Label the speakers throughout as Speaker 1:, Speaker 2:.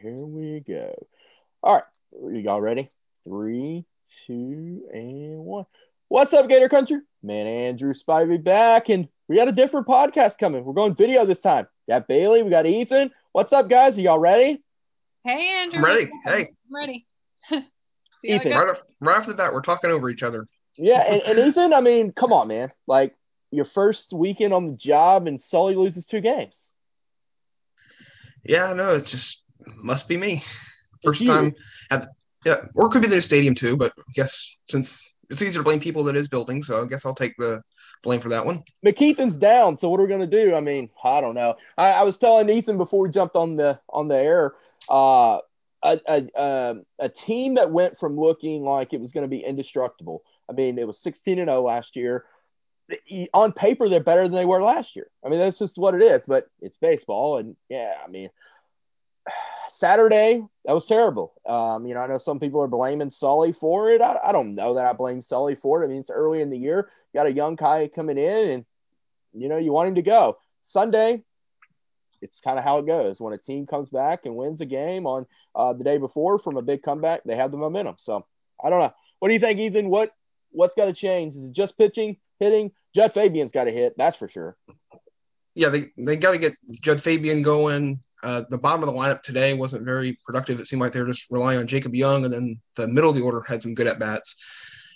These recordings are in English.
Speaker 1: here we go. All right, y'all ready? Three, two, and one. What's up, Gator Country? Man, Andrew Spivey back, and we got a different podcast coming. We're going video this time. We got Bailey, we got Ethan. What's up, guys? Are y'all ready?
Speaker 2: Hey, Andrew.
Speaker 3: I'm ready. Hey.
Speaker 2: I'm ready.
Speaker 1: Ethan.
Speaker 3: Right off, right off the bat, we're talking over each other.
Speaker 1: Yeah, and, and Ethan, I mean, come on, man. Like your first weekend on the job, and Sully loses two games.
Speaker 3: Yeah, I know. it just must be me. First time at yeah, or it could be the stadium too, but I guess since it's easier to blame people than it is building, so I guess I'll take the blame for that one.
Speaker 1: McKethan's down, so what are we gonna do? I mean, I don't know. I, I was telling Ethan before we jumped on the on the air, uh, a, a, a, a team that went from looking like it was going to be indestructible. I mean, it was 16 and 0 last year. On paper, they're better than they were last year. I mean, that's just what it is. But it's baseball, and yeah, I mean, Saturday that was terrible. Um, you know, I know some people are blaming Sully for it. I, I don't know that I blame Sully for it. I mean, it's early in the year. You got a young guy coming in, and you know, you want him to go. Sunday, it's kind of how it goes. When a team comes back and wins a game on uh, the day before from a big comeback, they have the momentum. So I don't know. What do you think, Ethan? What what's got to change? Is it just pitching, hitting? Jud Fabian's got to hit, that's for sure.
Speaker 3: Yeah, they they got to get Jud Fabian going. Uh, the bottom of the lineup today wasn't very productive. It seemed like they were just relying on Jacob Young, and then the middle of the order had some good at bats.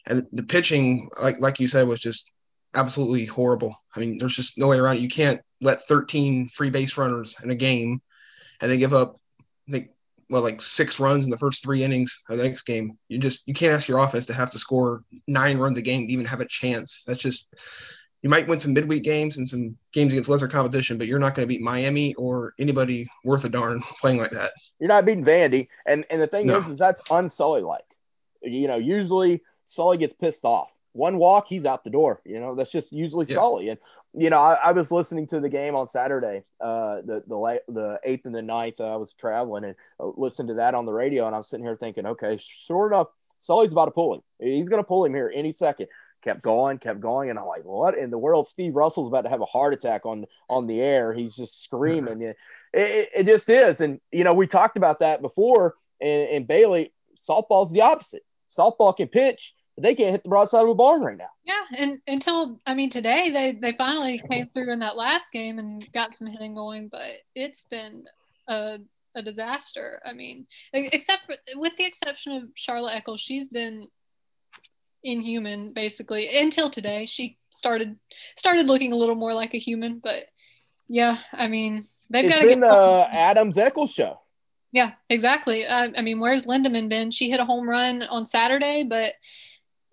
Speaker 3: And the pitching, like like you said, was just absolutely horrible. I mean, there's just no way around it. You can't let 13 free base runners in a game, and they give up, I think, well, like six runs in the first three innings of the next game. You just you can't ask your offense to have to score nine runs a game to even have a chance. That's just you might win some midweek games and some games against lesser competition, but you're not going to beat Miami or anybody worth a darn playing like that.
Speaker 1: You're not beating Vandy, and and the thing
Speaker 3: No.
Speaker 1: is, is that's unsully like. You know, usually Sully gets pissed off. One walk, he's out the door. You know, that's just usually
Speaker 3: Yeah.
Speaker 1: Sully. And you know, I, I was listening to the game on Saturday, uh, the the the eighth and the ninth. Uh, I was traveling and uh, listened to that on the radio, and I'm sitting here thinking, okay, sure enough, Sully's about to pull him. He's going to pull him here any second. Kept going, kept going, and I'm like, what in the world? Steve Russell's about to have a heart attack on on the air. He's just screaming. it, it, it just is, and you know, we talked about that before. And, and Bailey, softball's the opposite. Softball can pitch, but they can't hit the broadside of a barn right now.
Speaker 2: Yeah, and until I mean today they they finally came through in that last game and got some hitting going, but it's been a a disaster. I mean, e- except for, with the exception of Charla Echols, she's been inhuman basically until today. She started started looking a little more like a human, but yeah, I mean they've got to
Speaker 1: been
Speaker 2: get
Speaker 1: the Adams Echols show.
Speaker 2: Yeah, exactly. Uh, I mean, where's Lindaman been? She hit a home run on Saturday, but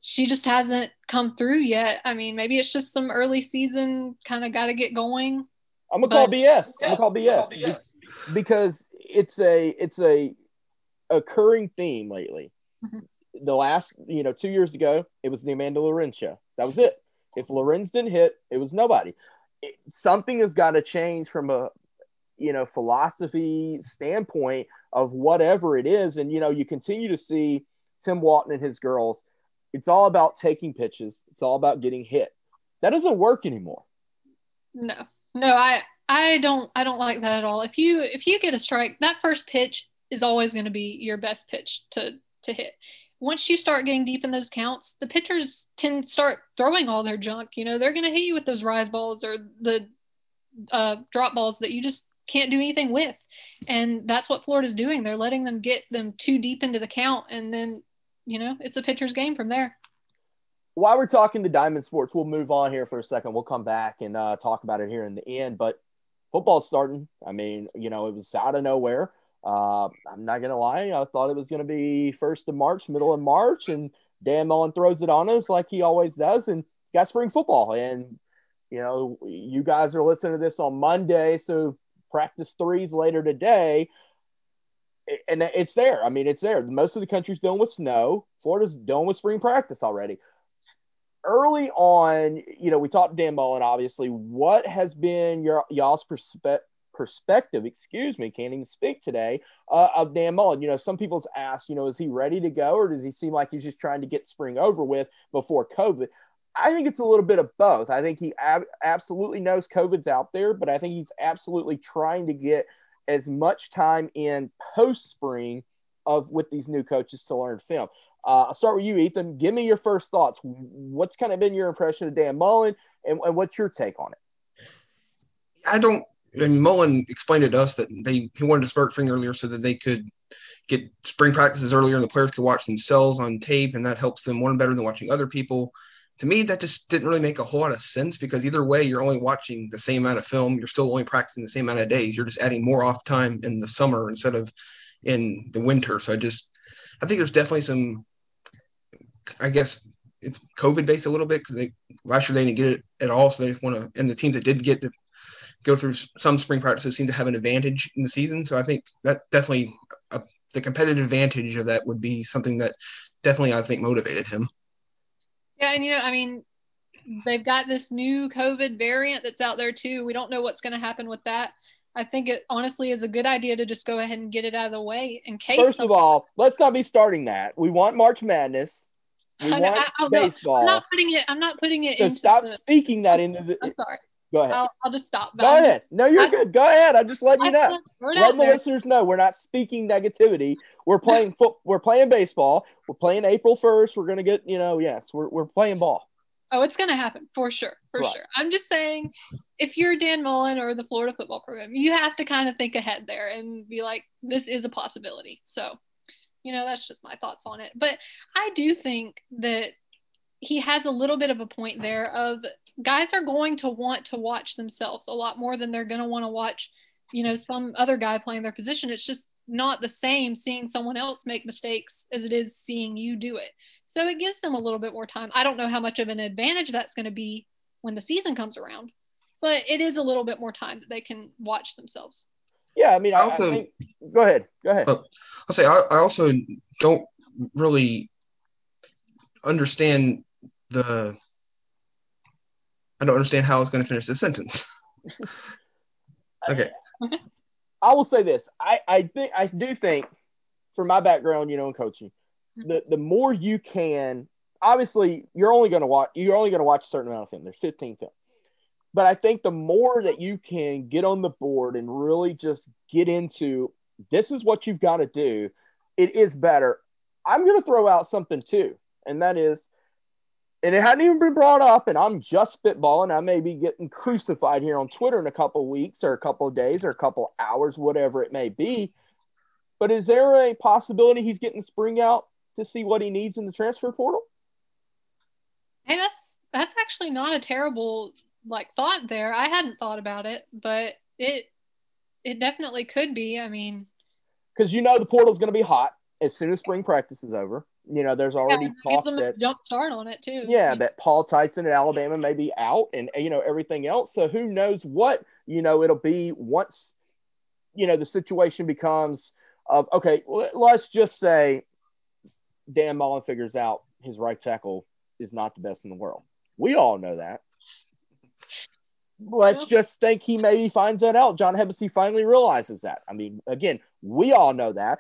Speaker 2: she just hasn't come through yet. I mean, maybe it's just some early season kind of got to get going.
Speaker 1: I'm gonna call
Speaker 2: But-
Speaker 1: BS. I'm gonna call BS be- because it's a it's a occurring theme lately. The last, you know, two years ago, it was the Amanda Lorenz. That was it. If Lorenz didn't hit, it was nobody. It, something has got to change from a, you know, philosophy standpoint of whatever it is, and you know, you continue to see Tim Walton and his girls. It's all about taking pitches. It's all about getting hit. That doesn't work anymore.
Speaker 2: No, no, I I don't I don't like that at all. If you if you get a strike, that first pitch is always going to be your best pitch to to hit. Once you start getting deep in those counts, the pitchers can start throwing all their junk. You know, they're going to hit you with those rise balls or the uh, drop balls that you just can't do anything with. And that's what Florida's doing. They're letting them get them too deep into the count, and then you know it's a pitcher's game from there.
Speaker 1: while we're talking to Diamond Sports, we'll move on here for a second. We'll come back and uh, talk about it here in the end. But football's starting. I mean, you know, it was out of nowhere. Uh, I'm not gonna lie. I thought it was gonna be first of March, middle of March, and Dan Mullen throws it on us like he always does, and got spring football. And you know, you guys are listening to this on Monday, so practice threes later today. And it's there. I mean, it's there. Most of the country's dealing with snow. Florida's dealing with spring practice already early on, you know, we talked to Dan Mullen, obviously. What has been your y'all's perspe- perspective? Excuse me, can't even speak today. Uh, of Dan Mullen, you know, some people's asked, you know, is he ready to go, or does he seem like he's just trying to get spring over with before COVID? I think it's a little bit of both. I think he ab- absolutely knows COVID's out there, but I think he's absolutely trying to get as much time in post spring of with these new coaches to learn film. Uh, I'll start with you, Ethan. Give me your first thoughts. What's kind of been your impression of Dan Mullen, and, and what's your take on it?
Speaker 3: I don't. And Mullen explained it to us that they he wanted to start spring earlier so that they could get spring practices earlier and the players could watch themselves on tape, and that helps them one better than watching other people. To me, that just didn't really make a whole lot of sense because either way, you're only watching the same amount of film. You're still only practicing the same amount of days. You're just adding more off time in the summer instead of in the winter. So I just, I think there's definitely some, I guess it's COVID based a little bit because they last year they didn't get it at all. So they just want to, and the teams that did get to go through some spring practices seem to have an advantage in the season. So I think that's definitely a, the competitive advantage of that would be something that definitely I think motivated him.
Speaker 2: Yeah, and you know, I mean, they've got this new COVID variant that's out there too. We don't know what's going to happen with that. I think it honestly is a good idea to just go ahead and get it out of the way in case.
Speaker 1: First of all, let's not be starting that. We want March Madness. We
Speaker 2: I,
Speaker 1: want
Speaker 2: I,
Speaker 1: baseball.
Speaker 2: I'm not putting it. I'm not putting it.
Speaker 1: so
Speaker 2: into
Speaker 1: stop
Speaker 2: the,
Speaker 1: speaking that into the.
Speaker 2: I'm sorry.
Speaker 1: Go ahead.
Speaker 2: I'll, I'll just stop.
Speaker 1: Go ahead. No, you're
Speaker 2: I-
Speaker 1: good. Go ahead. I'm just letting you know.
Speaker 2: Let
Speaker 1: the listeners know we're not speaking negativity. We're playing foot. We're playing baseball. We're playing April first. We're gonna get. You know, yes, we're we're playing ball.
Speaker 2: Oh, it's going to happen for sure, for
Speaker 1: Right.
Speaker 2: sure. I'm just saying, if you're Dan Mullen or the Florida football program, you have to kind of think ahead there and be like, this is a possibility. So, you know, that's just my thoughts on it. But I do think that he has a little bit of a point there of guys are going to want to watch themselves a lot more than they're going to want to watch, you know, some other guy playing their position. It's just not the same seeing someone else make mistakes as it is seeing you do it. So it gives them a little bit more time. I don't know how much of an advantage that's going to be when the season comes around, but it is a little bit more time that they can watch themselves.
Speaker 1: Yeah, I mean, I,
Speaker 3: Also-
Speaker 1: I think. Go ahead. Go ahead.
Speaker 3: Oh. I'll say I, I also don't really understand the. I don't understand how I was going to finish this sentence. okay.
Speaker 1: I will say this. I, I think I do think, from my background, you know, in coaching, the the more you can, obviously, you're only going to watch. You're only to watch a certain amount of film. There's 15 film, but I think the more that you can get on the board and really just get into this is what you've got to do, it is better. I'm going to throw out something too, and that is, and it hadn't even been brought up, and I'm just spitballing. I may be getting crucified here on Twitter in a couple of weeks or a couple of days or a couple of hours, whatever it may be. But is there a possibility he's getting spring out to see what he needs in the transfer portal?
Speaker 2: Hey, that's that's actually not a terrible like thought there. I hadn't thought about it, but it it definitely could be. I mean,
Speaker 1: Because you know the portal's going to be hot as soon as spring practice is over. You know, there's already
Speaker 2: it
Speaker 1: talk that
Speaker 2: a jump start on it too.
Speaker 1: yeah, that Paul Tyson at Alabama may be out and you know everything else. So who knows what you know it'll be once you know the situation becomes of okay, let's just say Dan Mullen figures out his right tackle is not the best in the world. We all know that. Let's
Speaker 2: Yeah.
Speaker 1: just think he maybe finds that out. John Hevesy finally realizes that. I mean, again, we all know that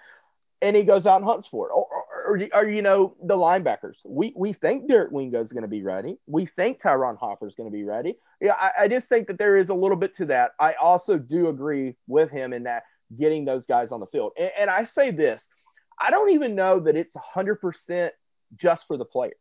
Speaker 1: and he goes out and hunts for it. Or, or, you know, the linebackers. We we think Derek Wingo is going to be ready. We think Tyron Hopper is going to be ready. Yeah, I, I just think that there is a little bit to that. I also do agree with him in that getting those guys on the field. And, and I say this, I don't even know that it's 100% just for the players.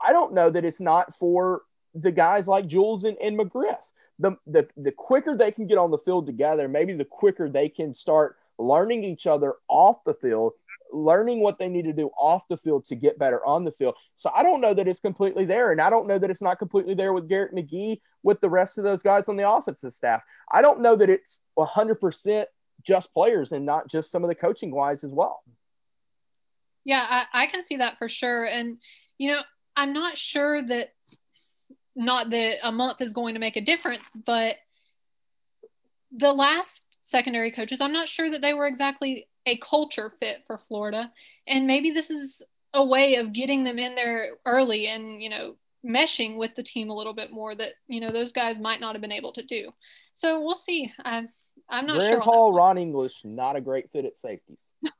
Speaker 1: I don't know that it's not for the guys like Jules and, and McGriff. The, the the quicker they can get on the field together, maybe the quicker they can start learning each other off the field, learning what they need to do off the field to get better on the field. So I don't know that it's completely there, and I don't know that it's not completely there with Garrett McGee with the rest of those guys on the offensive staff. I don't know that it's 100% just players and not just some of the coaching wise as well.
Speaker 2: Yeah, I, I can see that for sure. And, you know, I'm not sure that not that a month is going to make a difference, but the last secondary coaches, I'm not sure that they were exactly a culture fit for Florida. And maybe this is a way of getting them in there early and, you know, meshing with the team a little bit more that, you know, those guys might not have been able to do. So we'll see. I'm, I'm not
Speaker 1: Grant
Speaker 2: sure. on
Speaker 1: Hall. Ron English, not a great fit at safety.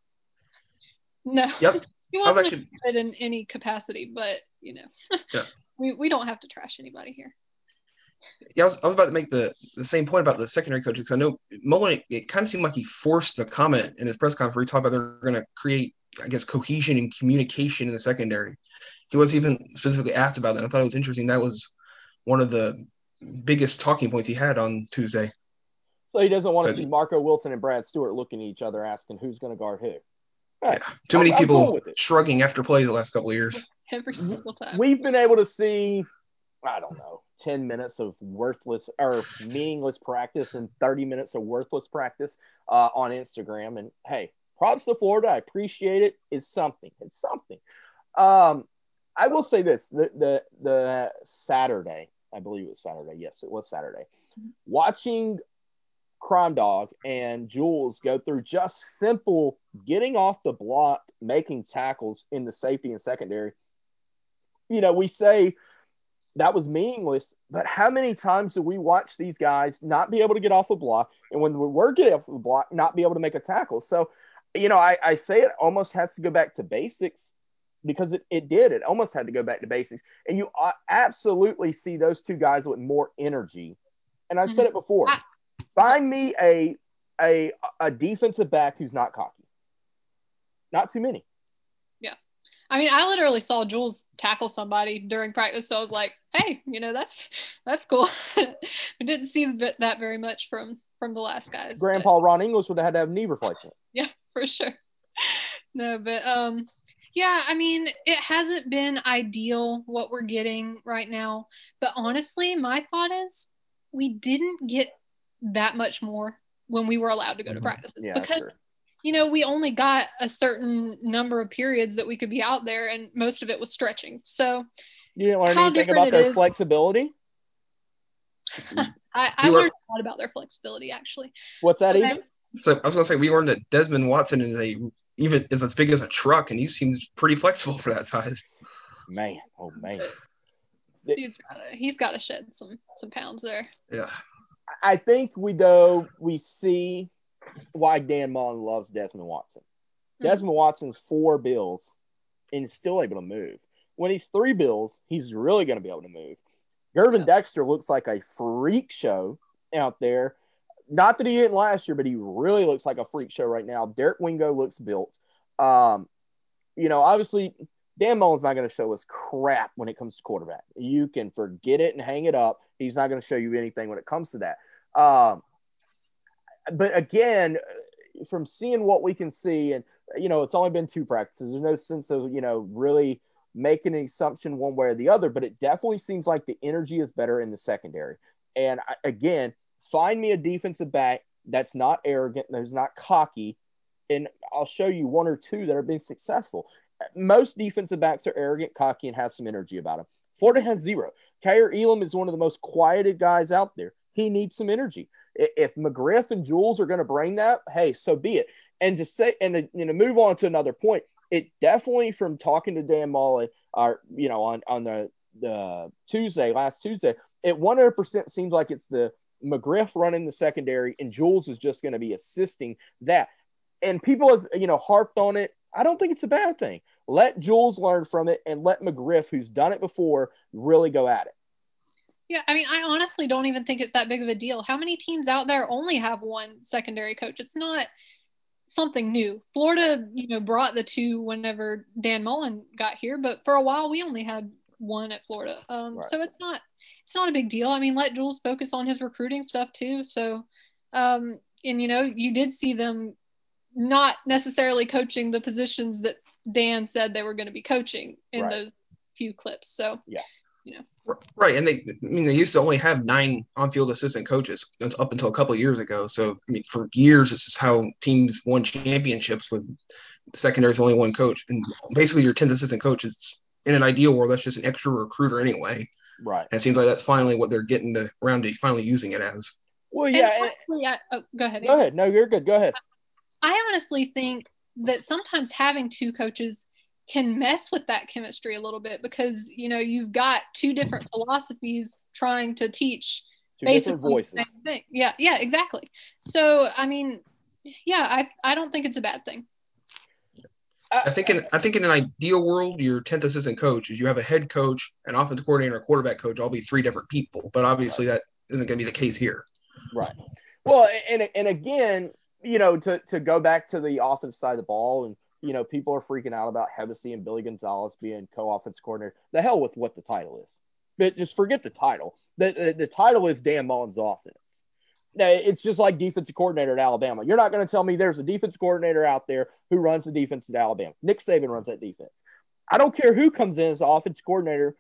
Speaker 2: No.
Speaker 3: Yep.
Speaker 2: He
Speaker 3: I was
Speaker 2: wasn't
Speaker 3: actually-
Speaker 2: good in any capacity, but you know,
Speaker 3: Yeah.
Speaker 2: we we don't have to trash anybody here.
Speaker 3: Yeah, I was, I was, about to make the, the same point about the secondary coaches because I know Mullen, it, it, kind of seemed like he forced the comment in his press conference. He talked about they're going to create, I guess, cohesion and communication in the secondary. He wasn't even specifically asked about that. I thought it was interesting. That was one of the biggest talking points he had on Tuesday.
Speaker 1: So he doesn't want to see Marco Wilson and Brad Stewart looking at each other asking who's going to guard who.
Speaker 3: Right. Yeah, too many I'm, people I'm shrugging after play the last couple of years.
Speaker 2: Every single time.
Speaker 1: We've been able to see, I don't know, 10 minutes of worthless or meaningless practice and 30 minutes of worthless practice uh, on Instagram. And hey, props to Florida. I appreciate it. It's something. It's something. Um, I will say this: the the the Saturday, I believe it was Saturday. Yes, it was Saturday. Watching Crime Dog and Jules go through just simple getting off the block, making tackles in the safety and secondary. You know, we say that was meaningless, but how many times do we watch these guys not be able to get off a block, and when we were getting off the block, not be able to make a tackle? So, you know, I, I say it almost has to go back to basics because it, it did. It almost had to go back to basics. And you absolutely see those two guys with more energy. And I've mm-hmm. said it before. I, Find me a a a defensive back who's not cocky. Not too many.
Speaker 2: Yeah. I mean, I literally saw Jules tackle somebody during practice, so I was like, "Hey, you know, that's that's cool." I didn't see that very much from from the last guys.
Speaker 1: Grandpa but, Ron English would have had to have knee replacement.
Speaker 2: Yeah, for sure. No, but um, yeah, I mean, it hasn't been ideal what we're getting right now. But honestly, my thought is we didn't get that much more when we were allowed to go to mm-hmm. practice
Speaker 1: yeah,
Speaker 2: because
Speaker 1: sure.
Speaker 2: You know we only got a certain number of periods that we could be out there and most of it was stretching. So
Speaker 1: you didn't learn anything about their is, flexibility?
Speaker 2: I, I learned a lot about their flexibility actually.
Speaker 1: What's that okay. even
Speaker 3: so I was gonna say we learned that Desmond Watson is a even is as big as a truck and he seems pretty flexible for that size.
Speaker 1: Man oh man.
Speaker 2: Dude's gotta, he's got to shed some some pounds there.
Speaker 3: Yeah.
Speaker 1: I think we though we see why Dan Mullen loves Desmond Watson. Mm-hmm. Desmond Watson's four bills and still able to move. When he's three bills, he's really going to be able to move. Gervon yeah. Dexter looks like a freak show out there. Not that he didn't last year, but he really looks like a freak show right now. Derek Wingo looks built. Um, you know, obviously Dan Mullen's not going to show us crap when it comes to quarterback. You can forget it and hang it up. He's not going to show you anything when it comes to that. Um, but again, from seeing what we can see, and you know, it's only been two practices. There's no sense of you know really making an assumption one way or the other. But it definitely seems like the energy is better in the secondary. And I, again, find me a defensive back that's not arrogant, that's not cocky, and I'll show you one or two that are being successful most defensive backs are arrogant, cocky, and have some energy about them. Florida has zero. Kaiir Elam is one of the most quieted guys out there. He needs some energy. If McGriff and Jules are going to bring that, hey, so be it. And to say and to you know move on to another point, it definitely from talking to Dan Mullen, or you know on on the the Tuesday last Tuesday, it 100% seems like it's the McGriff running the secondary, and Jules is just going to be assisting that. And people have you know harped on it I don't think it's a bad thing. Let Jules learn from it and let McGriff, who's done it before, really go at it.
Speaker 2: Yeah, I mean, I honestly don't even think it's that big of a deal. How many teams out there only have one secondary coach? It's not something new. Florida, you know, brought the two whenever Dan Mullen got here, but for a while we only had one at Florida. Um, right. so it's not it's not a big deal. I mean, let Jules focus on his recruiting stuff too. So, um, and you know, you did see them not necessarily coaching the positions that Dan said they were going to be coaching in right. those few clips. So
Speaker 1: yeah,
Speaker 2: you know.
Speaker 3: Right, and they, I mean, they used to only have nine on-field assistant coaches up until a couple of years ago. So, I mean, for years, this is how teams won championships with secondaries only one coach, and basically your tenth assistant coach is in an ideal world that's just an extra recruiter anyway.
Speaker 1: Right.
Speaker 3: And it seems like that's finally what they're getting to around to finally using it as.
Speaker 1: Well, yeah.
Speaker 2: And honestly, I, oh, go ahead.
Speaker 1: Go ahead. No, you're good. Go ahead.
Speaker 2: I honestly think that sometimes having two coaches can mess with that chemistry a little bit because you know you've got two different philosophies trying to teach
Speaker 1: two different voices.
Speaker 2: The same thing. Yeah, yeah, exactly. So I mean, yeah, I I don't think it's a bad thing.
Speaker 3: I think in I think in an ideal world, your tenth assistant coach is you have a head coach, an offensive coordinator, a quarterback coach, all be three different people. But obviously, that isn't going to be the case here.
Speaker 1: Right. Well, and and again, you know, to to go back to the offense side of the ball, and you know, people are freaking out about Hevesy and Billy Gonzales being co-offense coordinator. The hell with what the title is. But just forget the title. The, the, the title is Dan Mullen's offense. Now, it's just like defensive coordinator at Alabama. You're not going to tell me there's a defense coordinator out there who runs the defense at Alabama. Nick Saban runs that defense. I don't care who comes in as offense coordinator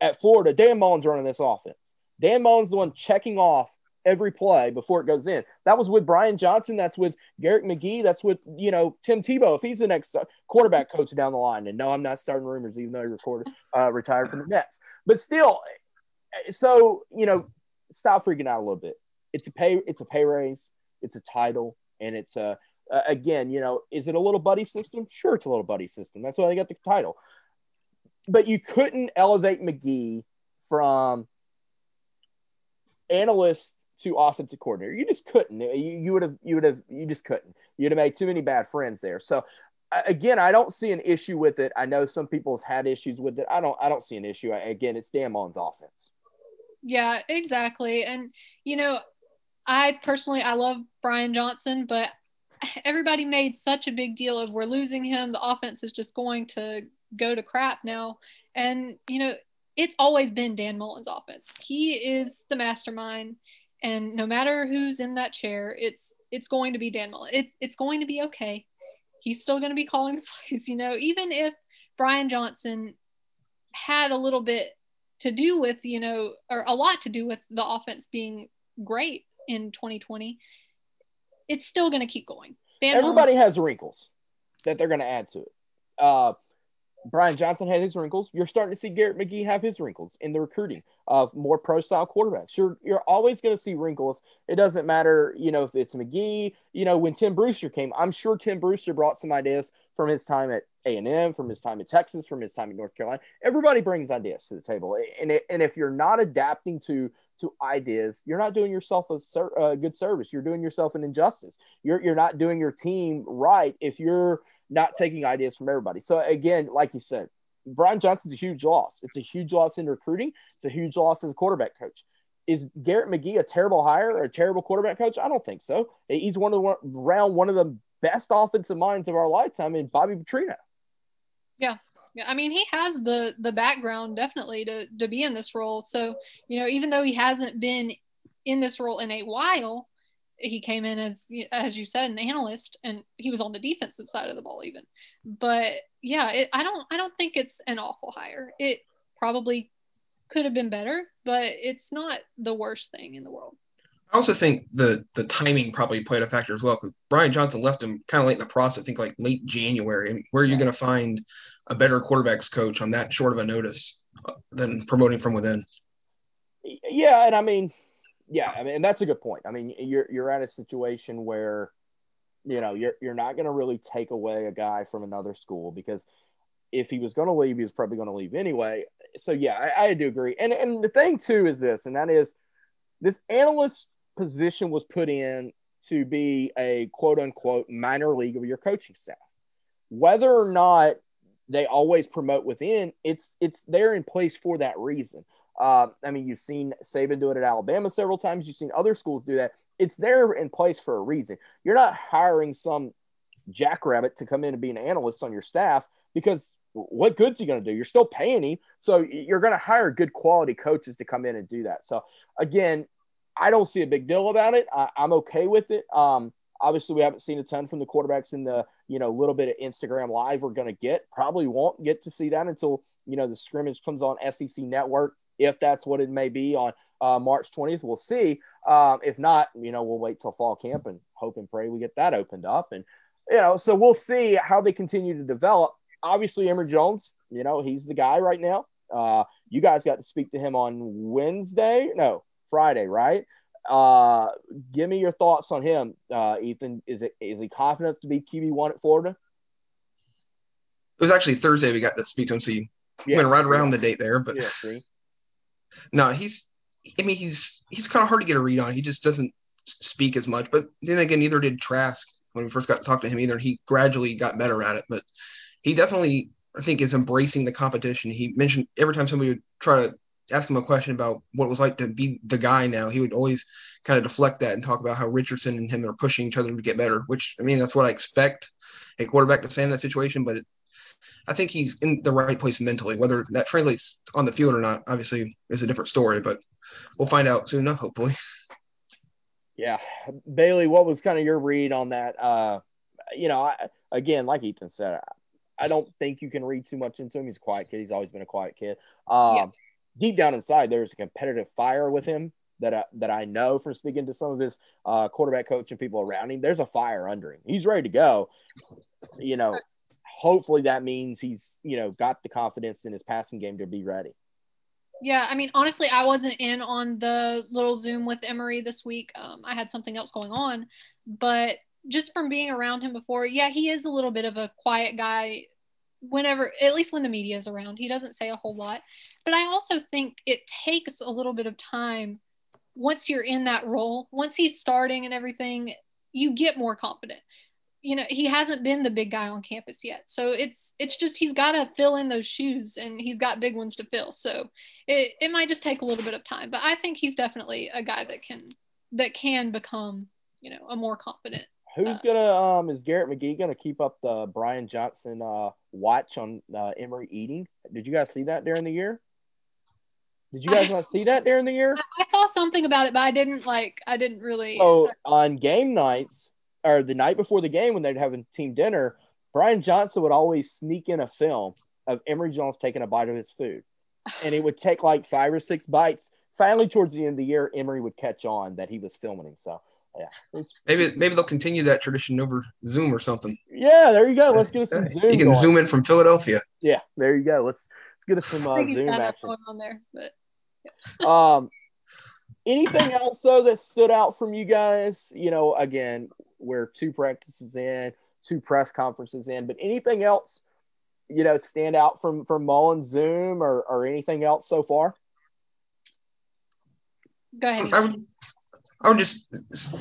Speaker 1: at Florida. Dan Mullen's running this offense. Dan Mullen's the one checking off every play before it goes in. That was with Brian Johnson. That's with Garrett McGee. That's with you know Tim Tebow if he's the next quarterback coach down the line. And no, I'm not starting rumors, even though he recorded uh, retired from the Mets. But still, so you know, stop freaking out a little bit. It's a pay. It's a pay raise. It's a title, and it's a uh, again, you know, is it a little buddy system? Sure, it's a little buddy system. That's why they got the title. But you couldn't elevate McGee from analyst to offensive coordinator. You just couldn't. You, you would have. You would have. You just couldn't. You'd have made too many bad friends there. So again, I don't see an issue with it. I know some people have had issues with it. I don't. I don't see an issue. Again, it's Dan Mullen's offense.
Speaker 2: Yeah, exactly. And you know, I personally I love Brian Johnson, but everybody made such a big deal of we're losing him. The offense is just going to go to crap now. And you know, it's always been Dan Mullen's offense. He is the mastermind, and no matter who's in that chair, it's it's going to be Dan Mullen. It's it's going to be okay. He's still going to be calling the plays. You know, even if Brian Johnson had a little bit to do with, you know, or a lot to do with the offense being great in 2020, it's still going to keep going.
Speaker 1: Dan Everybody Mullen, has wrinkles that they're going to add to it. Uh, Brian Johnson had his wrinkles. You're starting to see Garrett McGee have his wrinkles in the recruiting of more pro style quarterbacks. You're you're always going to see wrinkles. It doesn't matter, you know, if it's McGee. You know, when Tim Brewster came, I'm sure Tim Brewster brought some ideas from his time at A&M, from his time at Texas, from his time at North Carolina. Everybody brings ideas to the table, and it, and if you're not adapting to to ideas, you're not doing yourself a, ser- a good service. You're doing yourself an injustice. You're you're not doing your team right if you're not taking ideas from everybody. So again, like you said, Brian Johnson's a huge loss. It's a huge loss in recruiting. It's a huge loss as a quarterback coach. Is Garrett McGee a terrible hire or a terrible quarterback coach? I don't think so. He's one of the round one of the best offensive minds of our lifetime in Bobby Petrino.
Speaker 2: Yeah. Yeah, I mean he has the the background definitely to to be in this role. So, you know, even though he hasn't been in this role in a while, he came in as as you said an analyst and he was on the defensive side of the ball even. But yeah it, i don't i don't think it's an awful hire. It probably could have been better but it's not the worst thing in the world.
Speaker 3: I also think the the timing probably played a factor as well because brian johnson left him kind of late in the process i think like late january. And where are you going to find a better quarterbacks coach on that short of a notice uh, than promoting from within?
Speaker 1: Yeah and i mean yeah, I mean, and that's a good point. I mean, you're you're at a situation where, you know, you're you're not going to really take away a guy from another school because if he was going to leave, he was probably going to leave anyway. So yeah, I, I do agree. And and the thing too is this, and that is, this analyst position was put in to be a quote unquote minor league of your coaching staff. Whether or not they always promote within, it's it's there in place for that reason. Uh, I mean, you've seen Saban do it at Alabama several times. You've seen other schools do that. It's there in place for a reason. You're not hiring some jackrabbit to come in and be an analyst on your staff because what good's he going to do? You're still paying him. So you're going to hire good quality coaches to come in and do that. So again, I don't see a big deal about it. I, am okay with it. Um, obviously, we haven't seen a ton from the quarterbacks in the you know little bit of Instagram live we're going to get. Probably won't get to see that until you know the scrimmage comes on SEC Network if that's what it may be on uh, March 20th. We'll see. Um, if not, you know, we'll wait till fall camp and hope and pray we get that opened up. And, you know, so we'll see how they continue to develop. Obviously, Emory Jones, you know, he's the guy right now. Uh, you guys got to speak to him on Wednesday. No, Friday, right? Uh, give me your thoughts on him, uh, Ethan. Is it is he confident to be QB one at Florida?
Speaker 3: It was actually Thursday we got to speak to him, so you yeah, went right around yeah. the date there. But
Speaker 1: yeah,
Speaker 3: no, he's. I mean, he's he's kind of hard to get a read on. He just doesn't speak as much. But then again, neither did Trask when we first got to talk to him either. He gradually got better at it. But he definitely I think is embracing the competition. He mentioned every time somebody would try to ask him a question about what it was like to be the guy now, he would always kind of deflect that and talk about how Richardson and him are pushing each other to get better. Which I mean, that's what I expect a quarterback to say in that situation. But it, I think he's in the right place mentally. Whether that translates on the field or not, obviously, is a different story. But we'll find out soon enough, hopefully.
Speaker 1: Yeah, Bailey, what was kind of your read on that? Uh, you know, I, again, like Ethan said, I, I don't think you can read too much into him. He's a quiet kid. He's always been a quiet kid. Um, yeah. Deep down inside, there's a competitive fire with him that I, that I know from speaking to some of his uh, quarterback coach and people around him. There's a fire under him. He's ready to go. You know, hopefully that means he's you know got the confidence in his passing game to be ready.
Speaker 2: Yeah, I mean, honestly, I wasn't in on the little Zoom with Emory this week. Um, I had something else going on, but just from being around him before, yeah, he is a little bit of a quiet guy. Whenever, at least when the media is around, he doesn't say a whole lot. But I also think it takes a little bit of time once you're in that role. Once he's starting and everything, you get more confident. You know, he hasn't been the big guy on campus yet, so it's it's just he's got to fill in those shoes and he's got big ones to fill. So it, it might just take a little bit of time but i think he's definitely a guy that can that can become you know a more confident
Speaker 1: who's uh, gonna um is garrett mcgee gonna keep up the brian johnson uh watch on uh, emory eating? Did you guys see that during the year? Did you guys I, not see that during the year?
Speaker 2: I, I saw something about it but i didn't like i didn't really
Speaker 1: so on game nights or the night before the game when they'd have a team dinner Brian Johnson would always sneak in a film of Emory Jones taking a bite of his food. And it would take like five or six bites. Finally, towards the end of the year, Emory would catch on that he was filming himself. Yeah.
Speaker 3: Maybe maybe they'll continue that tradition over Zoom or something.
Speaker 1: Yeah, there you go. Let's get us some Zoom.
Speaker 3: You can
Speaker 1: going.
Speaker 3: zoom in from Philadelphia.
Speaker 1: Yeah, there you go. Let's, let's get us some uh, Zoom action.
Speaker 2: Going on there, but
Speaker 1: yeah. um, anything else though that stood out from you guys? You know, again, we're two practices in two press conferences in. But anything else, you know, stand out from from Mullen Zoom or or anything else so far?
Speaker 2: Go ahead.
Speaker 3: I would, I would just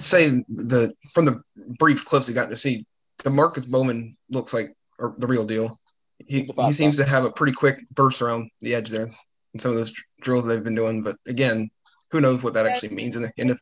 Speaker 3: say the from the brief clips I got to see, Demarkcus Bowman looks like the real deal. He he seems to have a pretty quick burst around the edge there in some of those drills they've been doing. But again, who knows what that actually means in the end of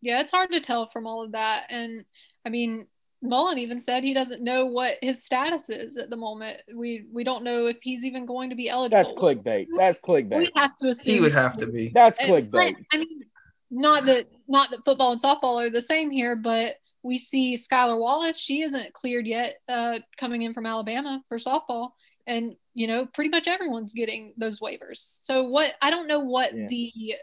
Speaker 2: yeah, it's hard to tell from all of that. And I mean, Mullen even said he doesn't know what his status is at the moment. We we don't know if he's even going to be eligible.
Speaker 1: That's clickbait. That's clickbait.
Speaker 2: We have to assume
Speaker 3: he would have to be.
Speaker 1: That's clickbait.
Speaker 2: I mean, not that not that football and softball are the same here, but we see Skylar Wallace. She isn't cleared yet, uh, coming in from Alabama for softball, and you know pretty much everyone's getting those waivers. So what I don't know what yeah. the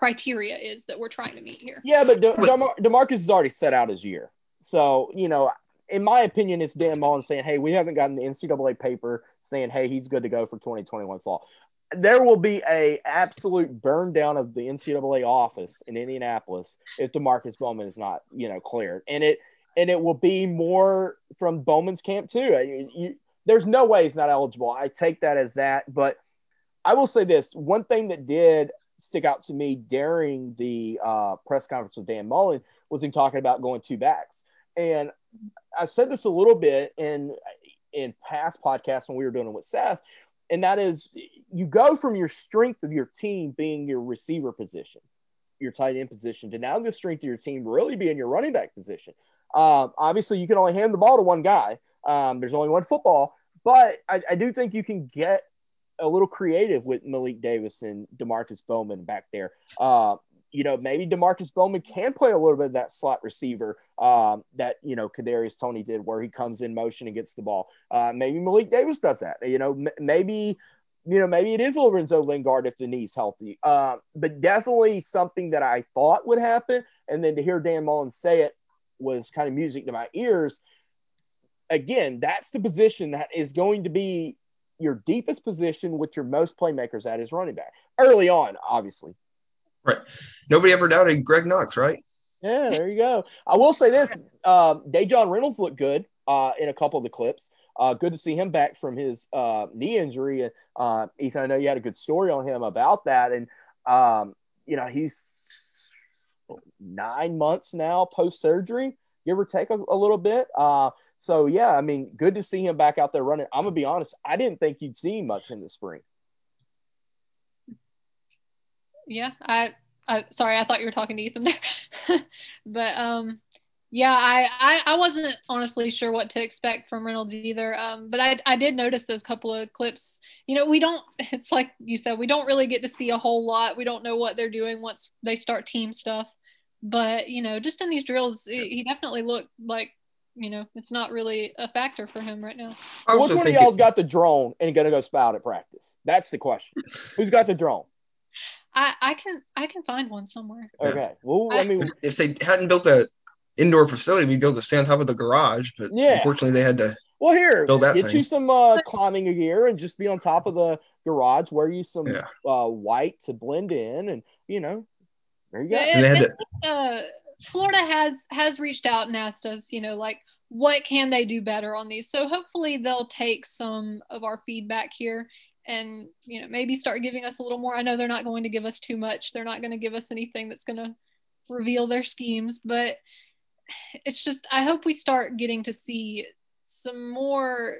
Speaker 2: criteria is that we're trying to meet here.
Speaker 1: Yeah, but De- DeMar- Demarkcus has already set out his year. So, you know, in my opinion, it's Dan Mullen saying, hey, we haven't gotten the NCAA paper saying, hey, he's good to go for 2021 fall. There will be a absolute burn down of the NCAA office in Indianapolis if Demarkcus Bowman is not, you know, cleared, and it and it will be more from Bowman's camp too. You, you, there's no way he's not eligible. I take that as that, but I will say this: one thing that did stick out to me during the uh, press conference with Dan Mullen was him talking about going two backs. And I said this a little bit in in past podcasts when we were doing it with Seth, and that is you go from your strength of your team being your receiver position, your tight end position, to now the strength of your team really being your running back position. Um, obviously, you can only hand the ball to one guy. Um, there's only one football, but I, I do think you can get a little creative with Malik Davis and Demarkcus Bowman back there. Uh, you know, maybe Demarkcus Bowman can play a little bit of that slot receiver um, that you know Kadarius Toney did, where he comes in motion and gets the ball. Uh, maybe Malik Davis does that. You know, m- maybe you know maybe it is Lorenzo Lingard if the knee's healthy. Uh, but definitely something that I thought would happen, and then to hear Dan Mullen say it was kind of music to my ears. Again, that's the position that is going to be your deepest position with your most playmakers at is running back early on, obviously.
Speaker 3: Right. Nobody ever doubted Greg Knox, right?
Speaker 1: Yeah, there you go. I will say this: um, Daejon Reynolds looked good uh, in a couple of the clips. Uh, good to see him back from his uh, knee injury. And uh, Ethan, I know you had a good story on him about that, and um, you know he's nine months now post surgery. give or take a, a little bit. So yeah, I mean, good to see him back out there running. I'm gonna be honest, I didn't think you'd see much in the spring.
Speaker 2: Yeah, I, I sorry, I thought you were talking to Ethan there, but um, yeah, I, I I wasn't honestly sure what to expect from Reynolds either. Um, but I I did notice those couple of clips. You know, we don't. It's like you said, we don't really get to see a whole lot. We don't know what they're doing once they start team stuff. But you know, just in these drills, he definitely looked like you know, it's not really a factor for him right now.
Speaker 1: Which one of y'all's got the drone and gonna go spout at practice? That's the question. Who's got the drone?
Speaker 2: I, I can I can find one somewhere.
Speaker 1: Okay. Well, I, I mean,
Speaker 3: if they hadn't built that indoor facility, we'd be able to stay on top of the garage. But yeah. unfortunately, they had to.
Speaker 1: Well, here, build that get thing. you some uh, climbing gear and just be on top of the garage. Wear you some yeah. uh, white to blend in, and you know, there you go. And,
Speaker 2: and to, uh, Florida has has reached out and asked us, you know, like what can they do better on these? So hopefully they'll take some of our feedback here and you know maybe start giving us a little more. I know they're not going to give us too much. They're not going to give us anything that's going to reveal their schemes, but it's just I hope we start getting to see some more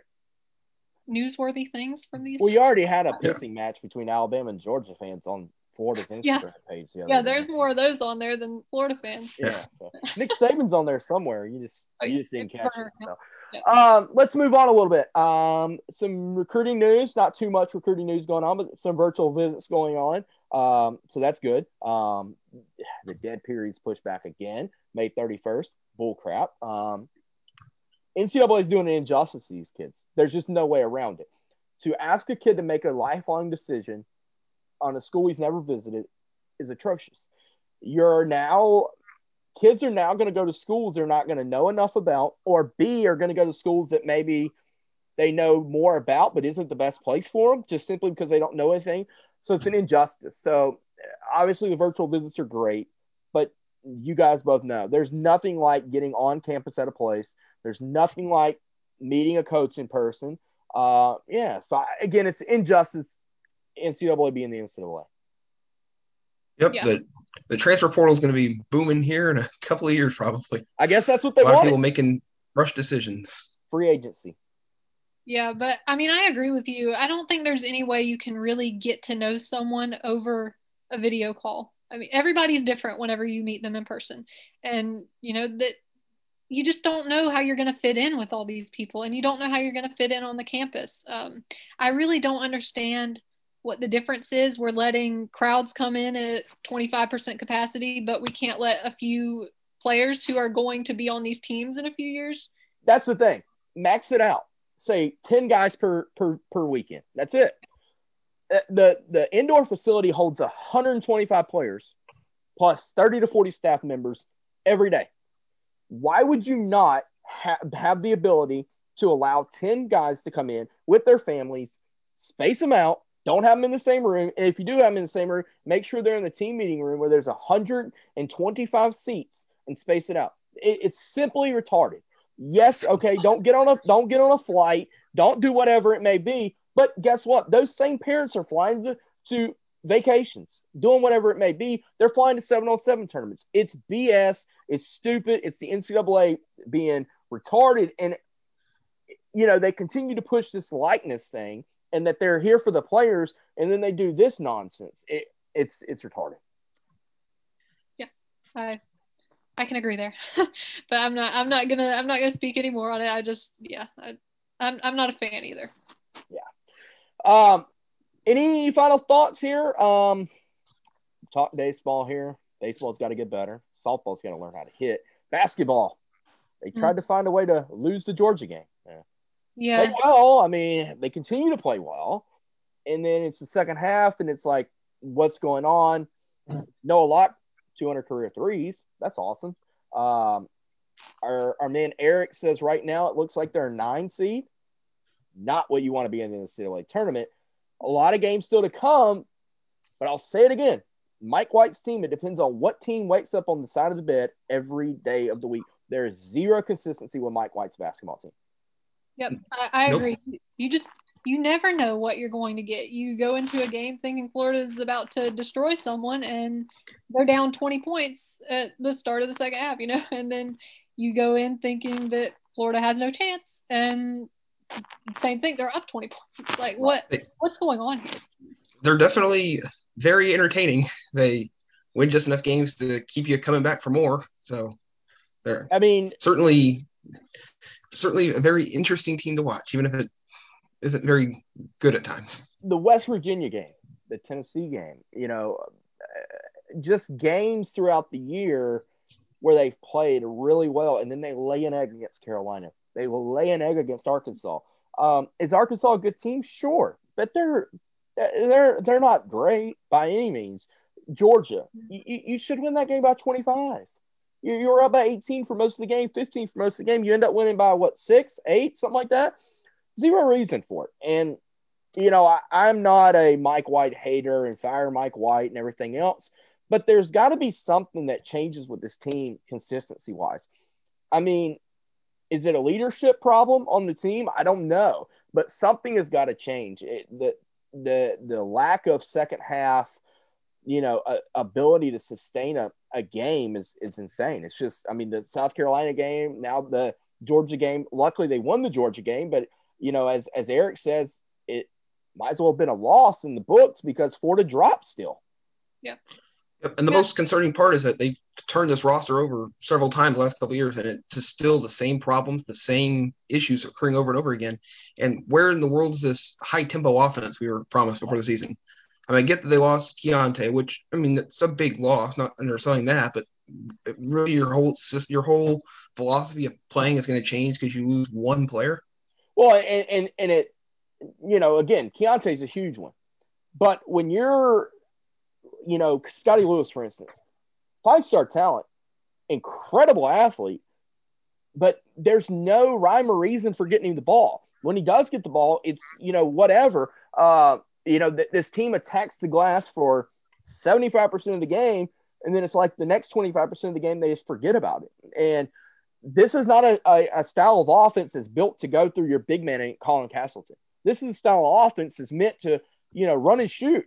Speaker 2: newsworthy things from these.
Speaker 1: Well, you already had a pissing match between Alabama and Georgia fans on Florida's Instagram
Speaker 2: yeah.
Speaker 1: page.
Speaker 2: The yeah, there's more of those on there than Florida fans.
Speaker 1: Yeah, so. Nick Saban's on there somewhere. You just oh, you just didn't catch it. So. Yeah. Um, let's move on a little bit. Um, some recruiting news. Not too much recruiting news going on, but some virtual visits going on. Um, so that's good. Um, the dead period's pushed back again, May 31st. Bull crap. Um, NCAA is doing an injustice to these kids. There's just no way around it. To ask a kid to make a lifelong decision on a school he's never visited is atrocious. You're now kids are now going to go to schools they're not going to know enough about, or B are going to go to schools that maybe they know more about but isn't the best place for them, just simply because they don't know anything. So it's an injustice. So obviously the virtual visits are great, but you guys both know there's nothing like getting on campus at a place. There's nothing like meeting a coach in person. Uh, yeah. So I, again, it's injustice. NCAA being the NCAA.
Speaker 3: Yep. Yeah. The the transfer portal is going to be booming here in a couple of years, probably.
Speaker 1: I guess that's what they
Speaker 3: a lot
Speaker 1: want.
Speaker 3: People making rush decisions.
Speaker 1: Free agency.
Speaker 2: Yeah, but I mean, I agree with you. I don't think there's any way you can really get to know someone over a video call. I mean, everybody's different whenever you meet them in person. And, you know, that you just don't know how you're going to fit in with all these people and you don't know how you're going to fit in on the campus. Um, I really don't understand what the difference is. We're letting crowds come in at 25% capacity, but we can't let a few players who are going to be on these teams in a few years.
Speaker 1: That's the thing. Max it out. Say 10 guys per per per weekend. That's it. Uh, the the indoor facility holds 125 players plus 30 to 40 staff members every day. Why would you not ha- have the ability to allow 10 guys to come in with their families, space them out, don't have them in the same room. And if you do have them in the same room, make sure they're in the team meeting room where there's 125 seats and space it out. It, it's simply retarded. Yes, okay, don't get on a don't get on a flight, don't do whatever it may be, but guess what? Those same parents are flying to, to vacations, doing whatever it may be. They're flying to seven on seven tournaments. It's BS. It's stupid. It's the NCAA being retarded. And, you know, they continue to push this likeness thing and that they're here for the players. And then they do this nonsense. It, it's, it's retarded.
Speaker 2: Yeah. I, I can agree there, but I'm not, I'm not gonna, I'm not gonna speak anymore on it. I just, yeah, I, I'm, I'm not a fan either. Yeah.
Speaker 1: Um, any final thoughts here? Um, talk baseball here. Baseball's got to get better. Softball's got to learn how to hit. Basketball, they tried mm. to find a way to lose the Georgia game.
Speaker 2: Yeah.
Speaker 1: Play well. I mean, they continue to play well. And then it's the second half, and it's like, what's going on? Noah Locke, 200 career threes. That's awesome. Um, our, our man Eric says right now it looks like they're a nine seed not what you want to be in the NCAA tournament. A lot of games still to come, but I'll say it again. Mike White's team, it depends on what team wakes up on the side of the bed every day of the week. There is zero consistency with Mike White's basketball team.
Speaker 2: Yep, I, I nope. agree. You just you never know what you're going to get. You go into a game thinking Florida is about to destroy someone, and they're down 20 points at the start of the second half, you know, and then you go in thinking that Florida has no chance, and same thing, they're up 20 points. Like what? What's going on here?
Speaker 3: They're definitely very entertaining. They win just enough games to keep you coming back for more. So they're
Speaker 1: I mean,
Speaker 3: certainly certainly a very interesting team to watch, even if it isn't very good at times.
Speaker 1: The West Virginia game, the Tennessee game, you know, just games throughout the year where they've played really well, and then they lay an egg against Carolina. They will lay an egg against Arkansas. Um, is Arkansas a good team? Sure, but they're they're they're not great by any means. Georgia, you, you should win that game by 25. You, you were up by 18 for most of the game, 15 for most of the game. You end up winning by what six, eight, something like that. Zero reason for it. And you know, I, I'm not a Mike White hater and fire Mike White and everything else, but there's got to be something that changes with this team consistency wise. I mean, is it a leadership problem on the team? I don't know, but something has got to change. It, the the the lack of second half, you know, a, ability to sustain a, a game is is insane. It's just, I mean, the South Carolina game, now the Georgia game. Luckily, they won the Georgia game, but you know, as as Eric says, it might as well have been a loss in the books because Florida dropped still.
Speaker 2: Yeah. Yep.
Speaker 3: And the yeah. most concerning part is that they've turned this roster over several times the last couple years, and it's just still the same problems, the same issues occurring over and over again. And where in the world is this high tempo offense we were promised before the season? I mean, I get that they lost Keyontae, which I mean, it's a big loss, not underselling that, but really your whole your whole philosophy of playing is going to change because you lose one player.
Speaker 1: Well, and, and and it, you know, again, Keyontae is a huge one, but when you're you know, Scotty Lewis, for instance, five star talent, incredible athlete, but there's no rhyme or reason for getting him the ball. When he does get the ball, it's, you know, whatever. Uh, you know, th- this team attacks the glass for 75% of the game, and then it's like the next 25% of the game, they just forget about it. And this is not a, a, a style of offense that's built to go through your big man, Colin Castleton. This is a style of offense that's meant to, you know, run and shoot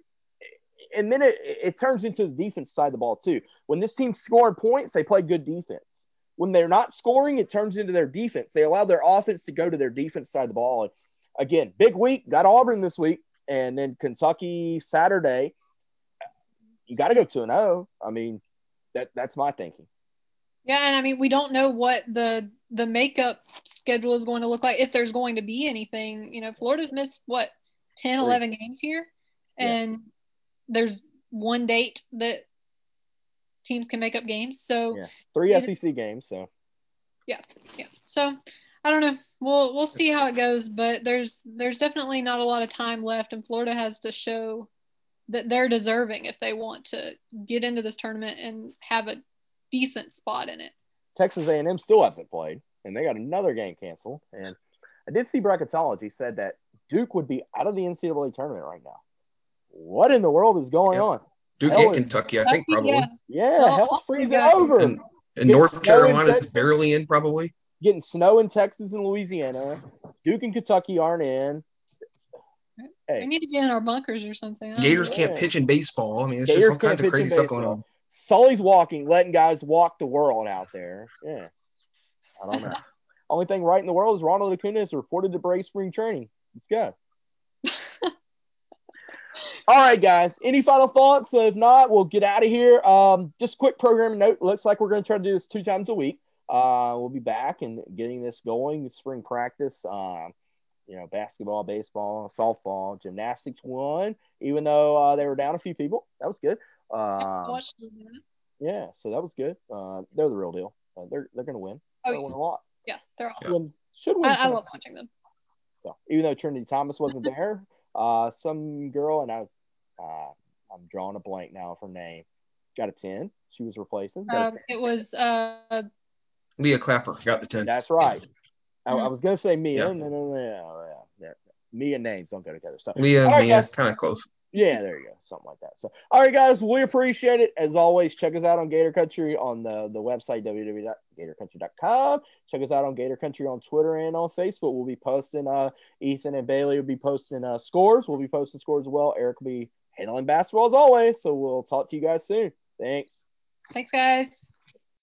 Speaker 1: and then it, it turns into the defense side of the ball too. When this team's scoring points, they play good defense. When they're not scoring, it turns into their defense. They allow their offense to go to their defense side of the ball. And again, big week. Got Auburn this week, and then Kentucky Saturday. You got to go two and zero. I mean, that that's my thinking.
Speaker 2: Yeah, and I mean, we don't know what the the makeup schedule is going to look like if there's going to be anything. You know, Florida's missed what 10, 11 games here, and yeah there's one date that teams can make up games. So
Speaker 1: yeah, three SEC games. So
Speaker 2: yeah, yeah. So I don't know. We'll we'll see how it goes, but there's there's definitely not a lot of time left, and Florida has to show that they're deserving if they want to get into this tournament and have a decent spot in it.
Speaker 1: Texas A&M still hasn't played, and they got another game canceled. And I did see bracketology said that Duke would be out of the NCAA tournament right now what in the world is going yeah. on?
Speaker 3: Duke hell and Kentucky, I think probably.
Speaker 1: Yeah, yeah hell's freezing over.
Speaker 3: And, and North Carolina is barely in, probably.
Speaker 1: Getting snow in Texas and Louisiana. Duke and Kentucky aren't in.
Speaker 2: Hey. We need to get in our bunkers or something.
Speaker 3: Gators know. can't pitch in baseball. I mean, it's Gators just all kinds of crazy stuff going on.
Speaker 1: Sully's walking, letting guys walk the world out there. Yeah. I don't know. Only thing right in the world is Ronald Acuna is reported to break spring training. Let's go. All right, guys. Any final thoughts? if not, we'll get out of here. Um, just quick programming note. Looks like we're going to try to do this two times a week. Uh, we'll be back and getting this going. Spring practice. Um, you know, basketball, baseball, softball, gymnastics won, even though uh, they were down a few people. That was good. Um, yeah, so that was good. Uh, they're the real deal. Uh, they're they're going to win. Oh, they're win a lot.
Speaker 2: Yeah, they're awesome.
Speaker 1: Should win.
Speaker 2: I, I love watching them.
Speaker 1: So even though Trinity Thomas wasn't there, uh, some girl, and I, uh, I'm drawing a blank now of her name. Got a ten. She was replacing.
Speaker 2: Um, it was uh,
Speaker 3: Leah Clapper got the ten.
Speaker 1: That's right. I, I, was gonna say Mia. Yeah. No, no, no, no, yeah, yeah. Mia names don't go together. So
Speaker 3: Leah, right, Mia, kind of close.
Speaker 1: Yeah, there you go, something like that. So, all right, guys, we appreciate it as always. Check us out on Gator Country on the the website www.gatorcountry.com. Check us out on Gator Country on Twitter and on Facebook. We'll be posting. Uh, Ethan and Bailey will be posting uh, scores. We'll be posting scores as well. Eric will be handling basketball as always. So we'll talk to you guys soon. Thanks.
Speaker 2: Thanks, guys.